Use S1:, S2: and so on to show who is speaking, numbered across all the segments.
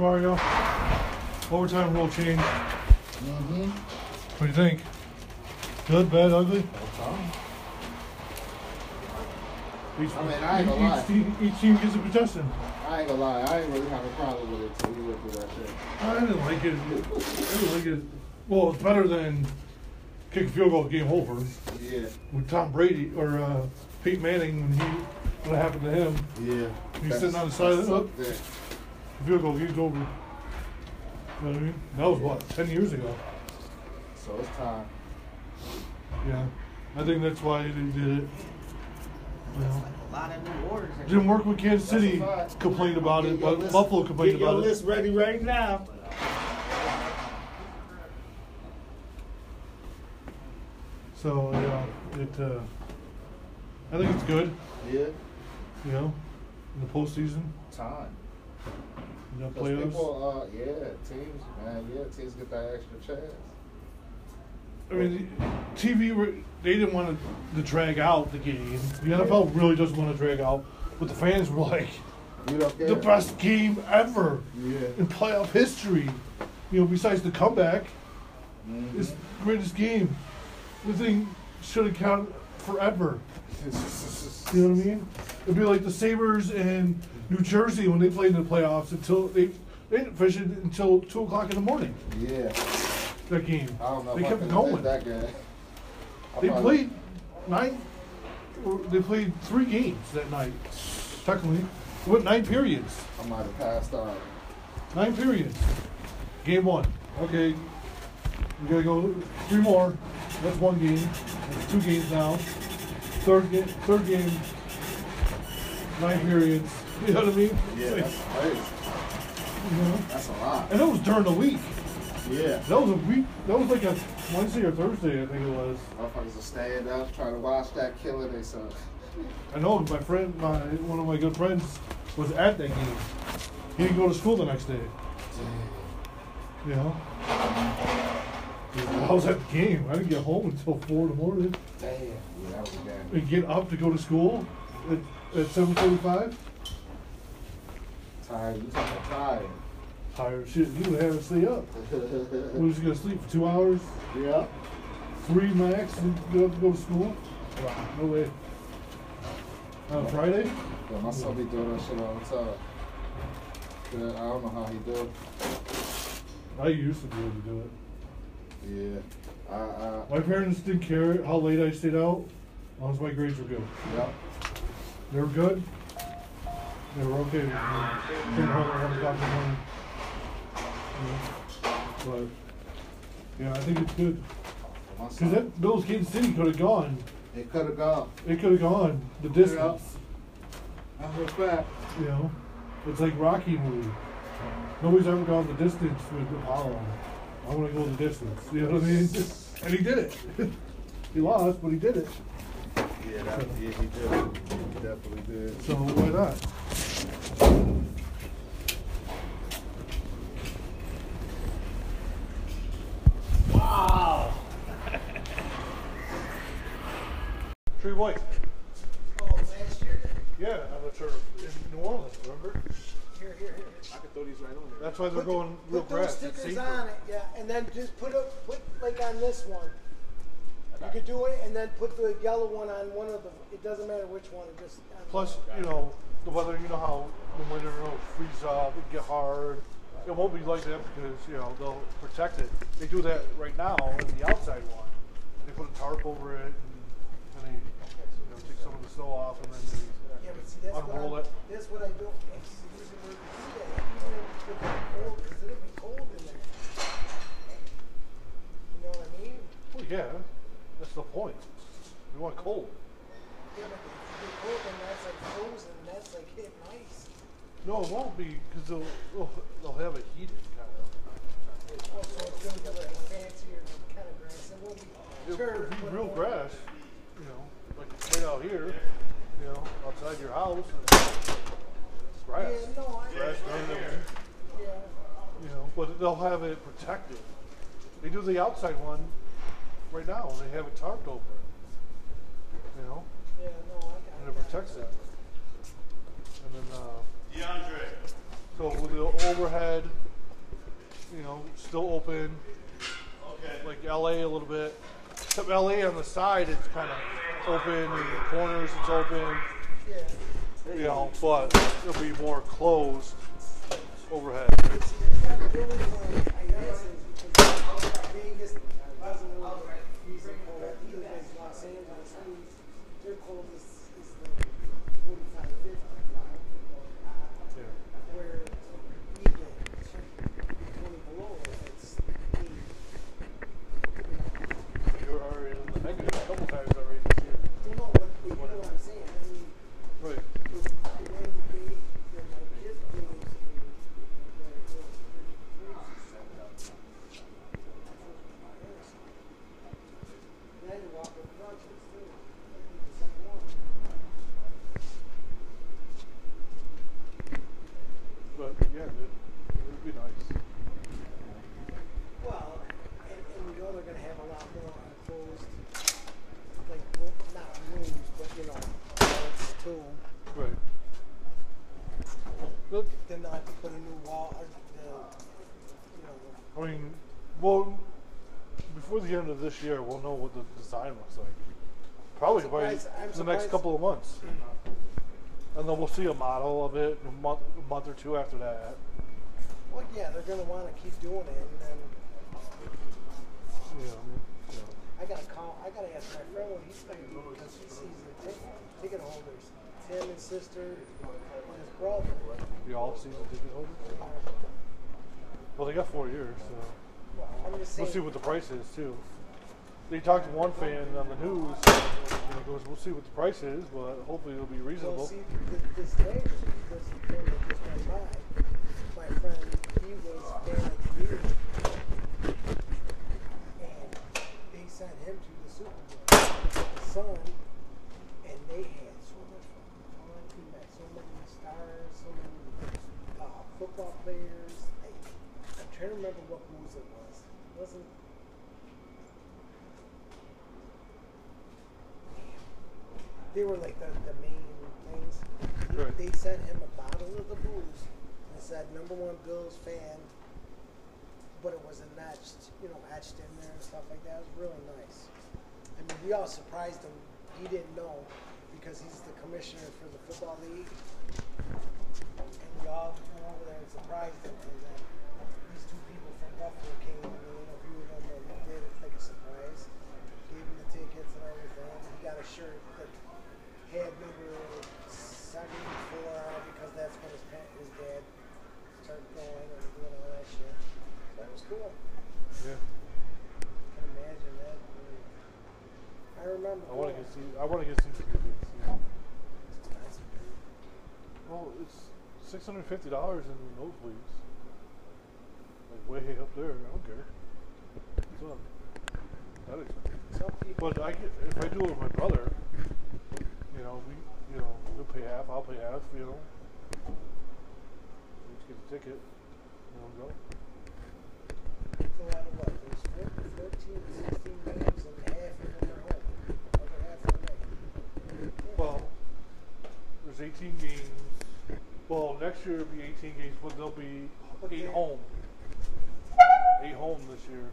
S1: There it is, Mario. Overtime rule change.
S2: Mm-hmm.
S1: What do you think? Good, bad, ugly? Each,
S2: I mean, I ain't gonna
S1: each,
S2: lie.
S1: team, each team gets a possession.
S2: I ain't gonna lie, I ain't really have a problem with it until we went through that shit.
S1: I didn't like it. I didn't like it. Well, it's better than kick a field goal, game over.
S2: Yeah,
S1: With Tom Brady or uh, Peyton Manning when he what happened to him,
S2: yeah.
S1: He's sitting on the side of the-
S2: up there.
S1: field goal, game's over. You know what I mean? That was what ten years ago.
S2: So it's time.
S1: Yeah, I think that's why they did it. You know.
S3: A lot of new orders.
S1: Didn't work with Kansas City. Complained about it, but
S2: list-
S1: Buffalo complained about it.
S2: Get your
S1: about it.
S2: list ready right now.
S1: So yeah, it. Uh, I think it's good.
S2: Yeah,
S1: You know, in the postseason,
S2: time.
S1: You know,
S2: 'Cause
S1: playoffs.
S2: people, uh, yeah, teams, man, yeah, teams get that extra chance.
S1: I mean, TV. They didn't want to, to drag out the game. The NFL really doesn't want to drag out, but the fans were like,
S2: You don't care.
S1: the best game ever
S2: Yeah.
S1: in playoff history. You know, besides the comeback,
S2: Mhm.
S1: it's the greatest game. The thing should have counted forever. You know what I mean? It'd be like the Sabres in New Jersey when they played in the playoffs until they they didn't finish it until two o'clock in the morning.
S2: Yeah,
S1: That game.
S2: I don't know.
S1: They kept going.
S2: That game. I
S1: They played nine. They played three games that night. Technically, what nine periods?
S2: I might have passed out.
S1: Nine periods. Game one. Okay, we gotta go three more. That's one game. That's two games now. Third game. Third game. Periods. You know what I mean?
S2: Yeah, that's crazy.
S1: You know?
S2: That's a lot.
S1: And it was during the week.
S2: Yeah.
S1: That was a week. That was like a Wednesday or Thursday, I think it was.
S2: Motherfuckers are staying up trying to watch that killing themselves.
S1: I know my friend, my one of my good friends, was at that game. He didn't go to school the next day. You know. I was at the game. I didn't get home until four in the morning.
S2: Damn. Yeah, that was a game.
S1: And get up to go to school at, at seven forty-five.
S2: Tired. You talking tired.
S1: Tired shit. You would have to stay up. We was gonna sleep for two hours,
S2: yeah.
S1: three max, and get up to go to school. No way. Uh, On Friday?
S2: Yeah, my son be doing that shit all the time. Yeah, I don't know how he do it.
S1: I used to be able to do it.
S2: Yeah. I, I,
S1: My parents didn't care how late I stayed out, as long as my grades were good.
S2: yeah.
S1: They were good. They were okay with me. Came home at one o'clock in the morning. But yeah, I think it's good. Cause
S2: son,
S1: that those Kansas City could have gone.
S2: it could have gone.
S1: It could have gone the distance.
S2: That's a fact.
S1: You know, it's like Rocky movie. Nobody's ever gone the distance with Apollo. I want to go the distance. You know what I mean? And he did it. he lost, but he did it.
S2: Yeah, that, yeah, he did. He definitely did.
S1: So why not?
S3: Wow.
S1: Tre White.
S3: Oh, last year?
S1: Yeah, I'm amateur in New Orleans, remember?
S3: Here, here, here.
S2: I could throw these right on there.
S1: That's why they're going real
S3: Put those
S1: grass. It's
S3: stickers on it, yeah, and then just put a, put like on this one. You could do it, and then put the yellow one on one of the, it doesn't matter which one, it just. on
S1: Plus,
S3: one.
S1: you know, the weather, you know how the winter it'll freeze up and get hard. It won't be like that because, you know, they'll protect it. They do that right now in the outside one. They put a tarp over it and, and they, you know, take some of the snow off and then they
S3: Yeah, but see, that's what
S1: unroll
S3: I,
S1: it.
S3: that's what I don't, it's usually where you do that, even if it's cold, cause it'll be cold in there. You know what I mean?
S1: Well, yeah, that's the point. We want cold.
S3: Yeah, but if you get cold, then that's like frozen, that's like hitting ice.
S1: No, it won't be because they'll, they'll they'll have it heated kind of.
S3: Oh, so it's gonna be like a fancier kind of grass, it won't be
S1: It'll be real grass, you know, like right out here, you know, outside your house. It's grass.
S3: Yeah, no, I,
S1: Grass randomly,
S3: yeah.
S1: you know, but they'll have it protected. They do the outside one right now. They have it tarped over it, you know,
S3: Yeah, no, I got
S1: and it protects it. And then, uh,
S4: DeAndre,
S1: So with the overhead, you know, still open. Okay. Like LA a little bit. Except LA on the side, it's kind of open. In the corners, it's open.
S3: Yeah.
S1: You know, but it'll be more closed overhead.
S3: The only one I guess is because Vegas doesn't really get feasible either as Los Angeles. I mean, their closest is the 45, 50.
S1: Yeah.
S3: Where we get 20 below, it's 80.
S1: You're already in the negative a couple times already this year.
S3: Well, no, but you know what I'm saying. I mean,
S1: Right.
S3: if the way we pay, then my kids pays, and their bills, Then you walk with crutches too. That'd be the second one.
S1: But yeah, it, it'd be nice.
S3: Well, and, and you know they're gonna have a lot more enclosed, like, well, not rooms, but you know, walls too.
S1: Right. But,
S3: Then they'll have to put a new wall, or the, you know,
S1: I mean, well, before the end of this year, we'll know what the design looks like. Probably by
S3: surprised- I'm
S1: the next
S3: surprised-
S1: couple of months. And then we'll see a model of it a month, a month or two after that.
S3: well, yeah, they're gonna wanna keep doing it, and then
S1: You know, you know.
S3: I gotta call, I gotta ask my friend what he's gonna because he sees the ticket, ticket holders. It's him, his sister, and his brother.
S1: The all season ticket holders? Well, they got four years, so
S3: Well, I'm just saying.
S1: we'll see what the price is too. They talked to one fan on the news, and he goes, "We'll see what the price is, but hopefully it'll be
S3: Well,
S1: reasonable."
S3: see, th- this day, this that just went by, my friend, he was fan of the year. And they sent him to the Super Bowl with his son, and they had so much fucking fun. He met so many stars, so many uh, football players. Like, I'm trying to remember what booze it was. It wasn't. They were like the, the main things. He-
S1: Right.
S3: They sent him a bottle of the booze and said number one Bills fan, but it was etched, you know, etched in there and stuff like that. It was really nice. I mean, we all surprised him. He didn't know because he's the commissioner for the football league, and we all went over there and surprised him. And these two people from Buffalo came and they interviewed him and did it like a surprise. Gave him the tickets and everything. He got a shirt that had number seventy-four on because that's when his pa- his dad started going and doing all that shit. So that was cool.
S1: Yeah,
S3: can imagine that. I, mean, I remember.
S1: I want to
S3: going.
S1: get see. I want to get some tickets. yeah.
S3: It's expensive, dude.
S1: Well, it's six hundred fifty dollars in the nosebleeds. Like way up there. I don't care. It's not that expensive. But I get, if I do it with my brother, you know, we, you know, he'll pay half, I'll pay half, you know. We each get a ticket, you know, go.
S3: So out of what? There's 14, 16 games and half of them are home. Other half are away.
S1: Well, there's 18 games. Well, next year it'll be 18 games, but there'll be eight home. Eight home this year.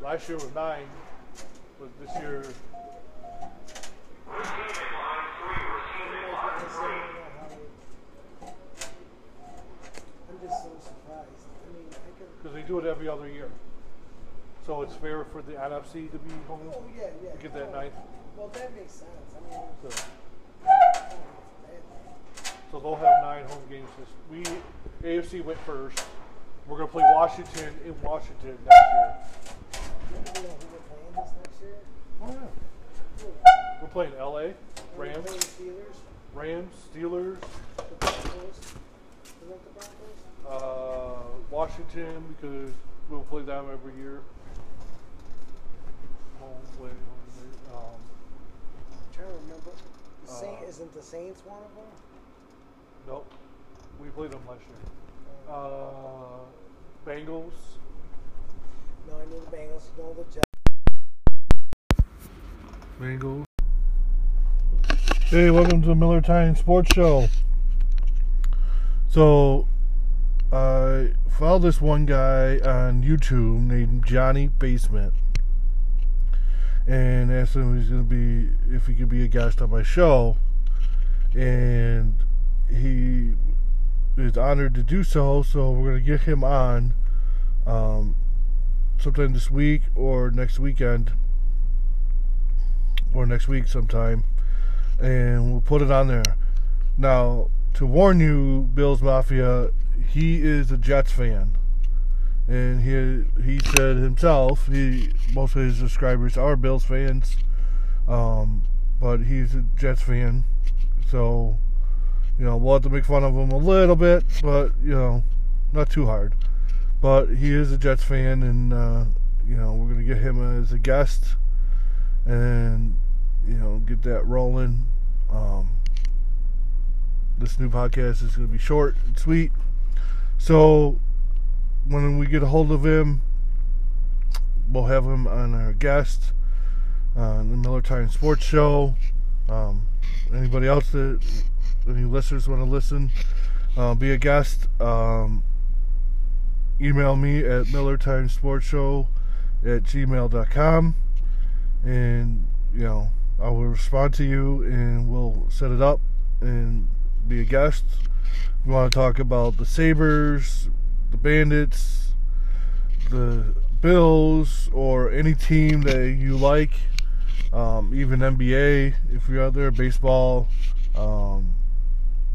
S1: Last year was nine, but this year,
S3: I'm just so surprised. I mean, I
S1: because they do it every other year. So it's fair for the NFC to be home.
S3: Oh yeah, yeah.
S1: To get that ninth.
S3: Well, that makes sense. I mean,
S1: So,
S3: I don't know, that-
S1: so they'll have nine home games. This we AFC went first. We're gonna play Washington in Washington next year.
S3: Do you know who we're playing this next year?
S1: Oh yeah. We're playing LA, Rams,
S3: Steelers,
S1: Rams, Steelers,
S3: the Broncos. You want the Broncos?
S1: uh, Washington because we'll play them every year. Home, away. Um,
S3: I'm trying to remember. The Saint
S1: Uh,
S3: isn't the Saints one of them?
S1: Nope, we played them last year. Uh, Bengals.
S3: no, I know the Bengals. No, the Jets.
S1: Bengals. Hey, welcome to the Miller Time Sports Show. So I followed this one guy on YouTube named Johnny Basement and asked him if he's gonna be if he could be a guest on my show and he is honored to do so so we're gonna get him on um, sometime this week or next weekend. Or next week sometime. And we'll put it on there. Now to warn you bills mafia he is a jets fan. And he he said himself he most of his subscribers are bills fans. Um, but he's a jets fan. So you know we'll have to make fun of him a little bit but you know not too hard but he is a Jets fan, and uh, you know we're gonna get him as a guest, and you know get that rolling. Um, this new podcast is gonna be short and sweet, so when we get a hold of him, we'll have him on our guest on the Miller Time Sports Show. Um, anybody else that any listeners want to listen, uh, be a guest. Um, email me at millertimesportshow at gmail.com and you know i will respond to you and we'll set it up and be a guest we want to talk about the sabres the bandits the bills or any team that you like um, even nba if you're out there baseball um,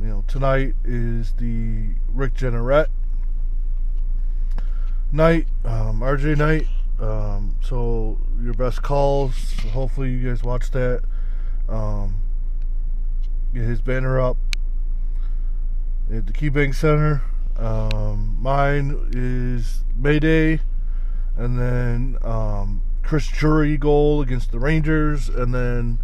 S1: you know tonight is the rick Jeanneret night, um, RJ night. Um, so your best calls. Hopefully you guys watch that. Um, get his banner up at the KeyBank Center. Um, mine is Mayday, and then um, Chris Drury goal against the Rangers, and then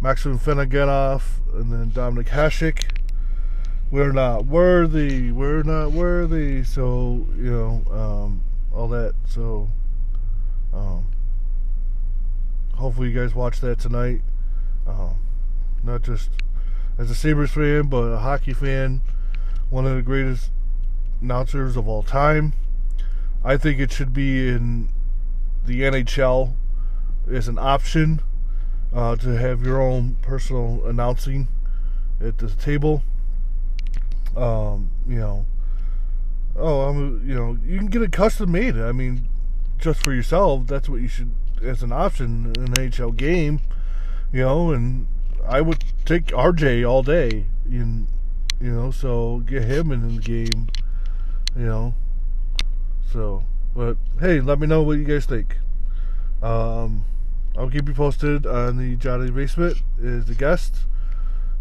S1: Maxim Afinogenov, and then Dominik Hasek we're not worthy, we're not worthy. So, you know, um, all that. So, um, hopefully you guys watch that tonight. Um, not just as a Sabres fan, but a hockey fan. One of the greatest announcers of all time. I think it should be in the NHL as an option uh, to have your own personal announcing at the table um, you know, oh, I'm, you know, you can get it custom made. I mean, just for yourself, that's what you should as an option in an NHL game, you know. And I would take RJ all day, in, you know, so get him in the game, you know. So, but hey, let me know what you guys think. Um, I'll keep you posted on the Johnny Basement is the guest.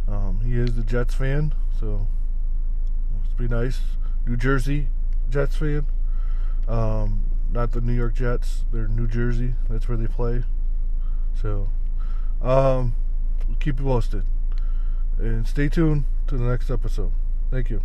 S1: Um, he is the Jets fan, so be nice. New Jersey Jets fan. Um, not the New York Jets. They're New Jersey. That's where they play. So, um, keep you posted. And stay tuned to the next episode. Thank you.